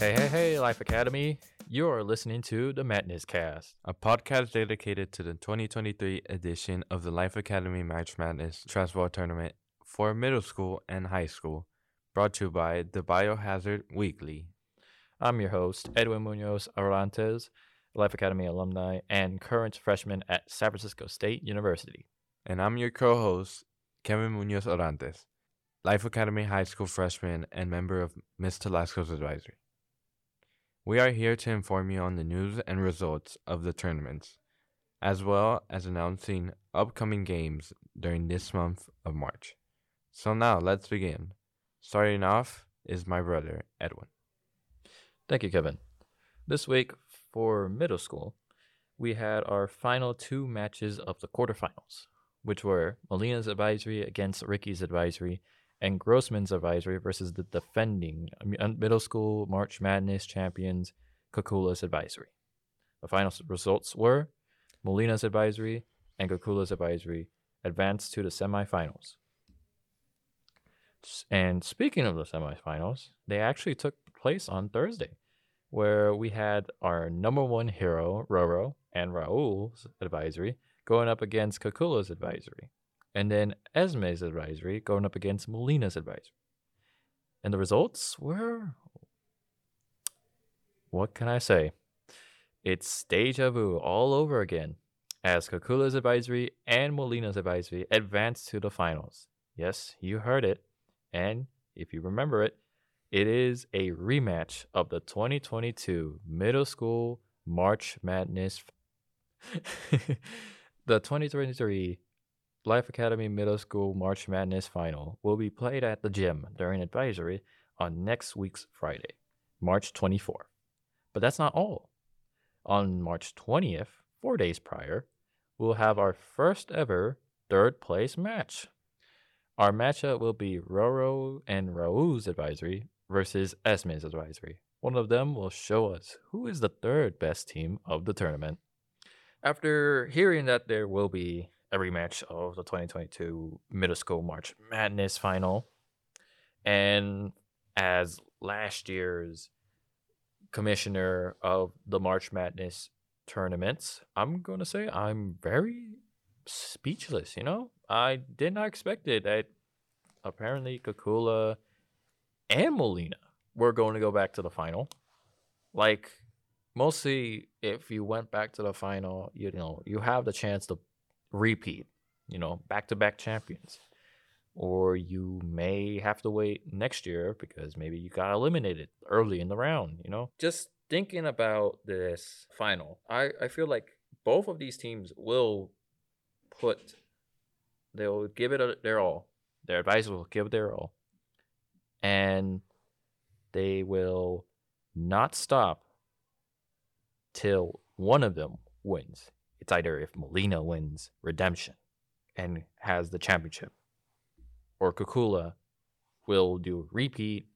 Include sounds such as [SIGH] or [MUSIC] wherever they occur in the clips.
Hey, hey, hey, Life Academy. You're listening to the Madness Cast. a podcast dedicated to the 2023 edition of the Life Academy March Madness Transfer Tournament for middle school and high school, brought to you by the Biohazard Weekly. I'm your host, Edwin Munoz Orantes, Life Academy alumni and current freshman at San Francisco State University. And I'm your co host, Kevin Munoz Orantes, Life Academy High School freshman and member of Miss Talasco's advisory. We are here to inform you on the news and results of the tournaments, as well as announcing upcoming games during this month of March. So now let's begin. Starting off is my brother, Edwin. Thank you, Kevin. This week for middle school, we had our final two matches of the quarterfinals, which were Molina's advisory against Ricky's advisory and Grossman's advisory versus the defending middle school March Madness champions Kakula's advisory. The final results were Molina's advisory and Kakula's advisory advanced to the semifinals. And speaking of the semifinals, they actually took place on Thursday, where we had our number one hero, Roro, and Raul's advisory going up against Kakula's advisory, and then Esme's advisory going up against Molina's advisory. And the results were. What can I say? It's deja vu all over again, as Kakula's advisory and Molina's advisory advanced to the finals. Yes, you heard it. And if you remember it, it is a rematch of the 2022 Middle School March Madness. [LAUGHS] the 2023 Life Academy Middle School March Madness final will be played at the gym during advisory on next week's Friday, March 24th. But that's not all. On March 20th, four days prior, we'll have our first ever third place match. Our matchup will be Roro and Raul's advisory versus Esme's advisory. One of them will show us who is the third best team of the tournament. After hearing that there will be a rematch of the 2022 Middle School March Madness final, and as last year's commissioner of the March Madness tournaments, I'm going to say I'm very speechless, you know? I did not expect it that apparently Kakula and Molina were going to go back to the final. Like mostly if you went back to the final, you know, you have the chance to repeat, you know, back-to-back champions. Or you may have to wait next year because maybe you got eliminated early in the round, you know? Just thinking about this final, I, I feel like both of these teams will put they'll give it a, their all. Their advisor will give their all. And they will not stop till one of them wins. It's either if Molina wins redemption and has the championship, or Kukula will do repeat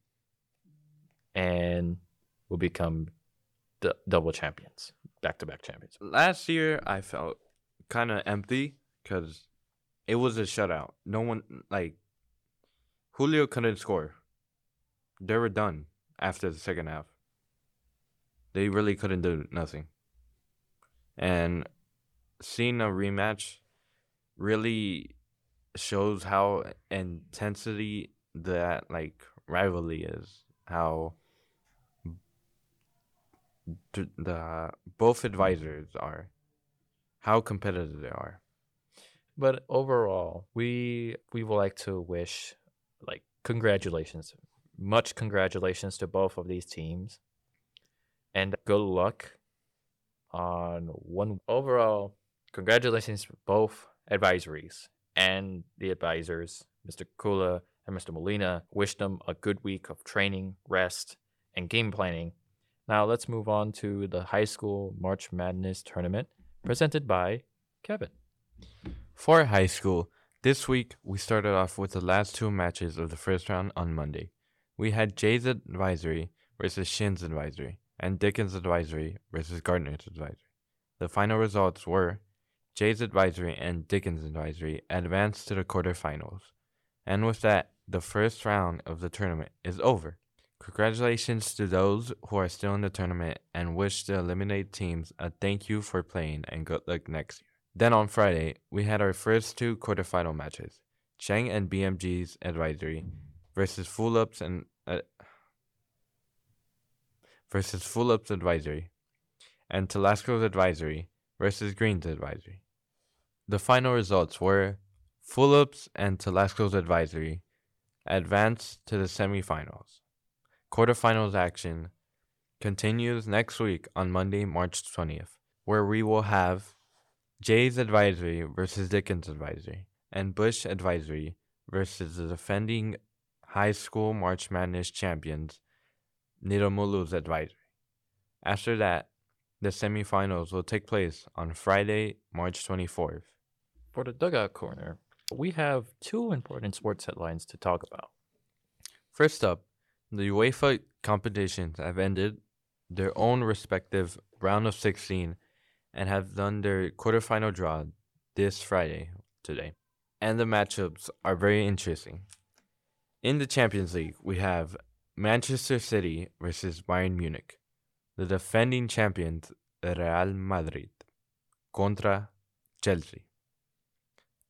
and will become d- double champions, back to back champions. Last year, I felt kind of empty because it was a shutout. No one, like, Julio couldn't score. They were done after the second half. They really couldn't do nothing. And seeing a rematch really shows how intensity that like rivalry is. How th- the both advisors are, how competitive they are. But overall, we we would like to wish like congratulations, much congratulations to both of these teams, and good luck on one overall. Congratulations to both advisories and the advisors, Mr. Kula and Mr. Molina. Wish them a good week of training, rest, and game planning. Now let's move on to the high school March Madness tournament presented by Kevin. For high school, this week we started off with the last two matches of the first round on Monday. We had Jay's advisory versus Shin's advisory, and Dickens' advisory versus Gardner's advisory. The final results were Jay's advisory and Dickens' advisory advanced to the quarterfinals. And with that, the first round of the tournament is over. Congratulations to those who are still in the tournament and wish to eliminate teams a thank you for playing and good luck next year. Then on Friday, we had our first two quarterfinal matches Chang and BMG's Advisory versus Full Ups and uh, versus Full Ups Advisory and Telasco's Advisory versus Green's Advisory. The final results were Full Ups and Telasco's Advisory advanced to the semifinals. Quarterfinals action continues next week on Monday, March 20th, where we will have Jay's Advisory versus Dickens Advisory and Bush Advisory versus the defending high school March Madness champions, Niromulu's Advisory. After that, the semifinals will take place on Friday, March 24th. For the dugout corner, we have two important sports headlines to talk about. First up, the UEFA competitions have ended their own respective round of 16 and have done their quarterfinal draw this Friday, today. And the matchups are very interesting. In the Champions League, we have Manchester City versus Bayern Munich, the defending champions Real Madrid contra Chelsea,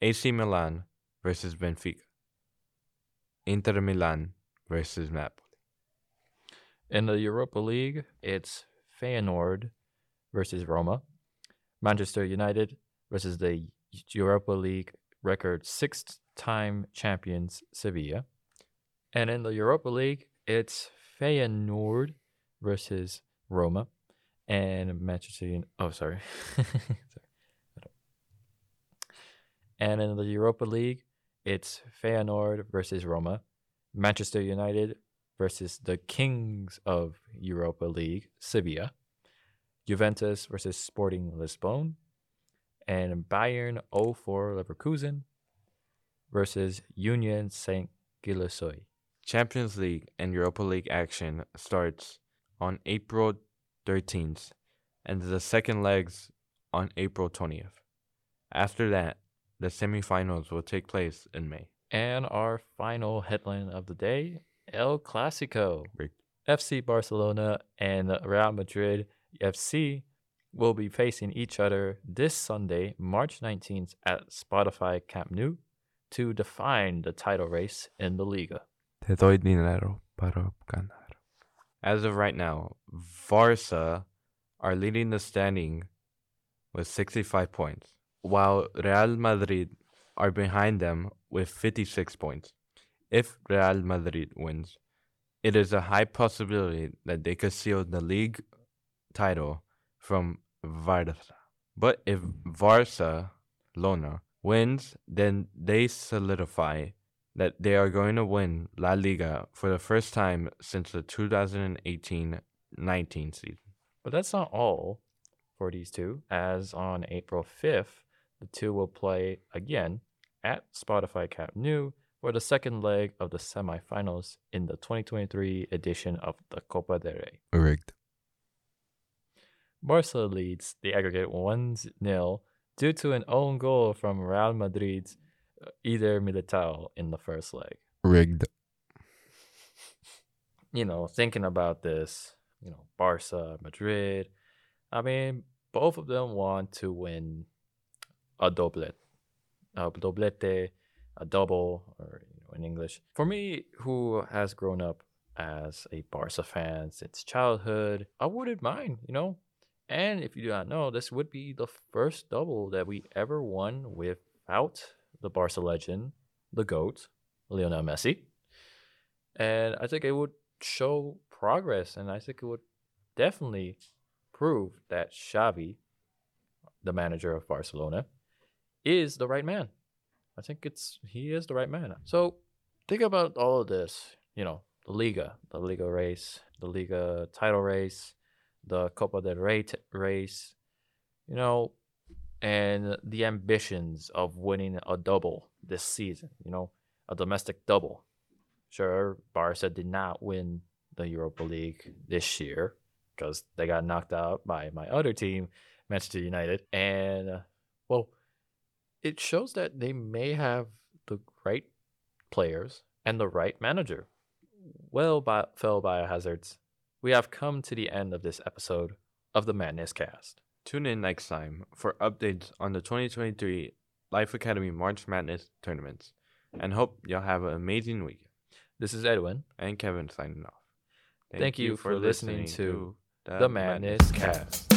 AC Milan versus Benfica, Inter Milan versus Napoli. In the Europa League, it's Feyenoord versus Roma, Manchester United versus the Europa League record sixth time champions Sevilla. And in the Europa League, it's Feyenoord versus Roma and Manchester United. Oh, [LAUGHS] sorry. And in the Europa League, it's Feyenoord versus Roma, Manchester United versus the Kings of Europa League, Sevilla, Juventus versus Sporting Lisbon, and Bayer 04 Leverkusen versus Union Saint Gilloise. Champions League and Europa League action starts on April 13th and the second legs on April 20th. After that, the semifinals will take place in May. And our final headline of the day El Clasico. Rick. FC Barcelona and Real Madrid FC will be facing each other this Sunday, March 19th at Spotify Camp Nou to define the title race in the Liga. Te doy dinero para ganar. As of right now, Barca are leading the standing with 65 points, while Real Madrid are behind them with 56 points. If Real Madrid wins, it is a high possibility that they could seal the league title from Barca. But if Varsa Lona wins, then they solidify that they are going to win La Liga for the first time since the 2018 19 season. But that's not all for these two, as on April 5th, the two will play again at Spotify Camp Nou for the second leg of the semifinals in the 2023 edition of the Copa del Rey. Rigged. Barca leads the aggregate 1 0 due to an own goal from Real Madrid's Eder Militao in the first leg. Rigged. [LAUGHS] You know, thinking about this, you know, Barca, Madrid, I mean, both of them want to win a doublet, a doblete, a double, or you know, in English. For me, who has grown up as a Barca fan since childhood, I wouldn't mind, you know. And if you do not know, this would be the first double that we ever won without the Barca legend, the GOAT, Lionel Messi. And I think it would show progress, and I think it would definitely prove that Xavi, the manager of Barcelona, is the right man. I think it's he is the right man. So think about all of this. You know, the Liga, the Liga race, the Liga title race, the Copa del Rey t- race. You know, and the ambitions of winning a double this season. You know, a domestic double. Sure, Barca did not win the Europa League this year because they got knocked out by my other team, Manchester United. And, uh, well, it shows that they may have the right players and the right manager. Well, bi- fellow biohazards, we have come to the end of this episode of the Madness Cast. Tune in next time for updates on the 2023 Life Academy March Madness tournaments. And hope y'all have an amazing week. This is Edwin, And Kevin signing off. Thank you for listening to The Madness Cast.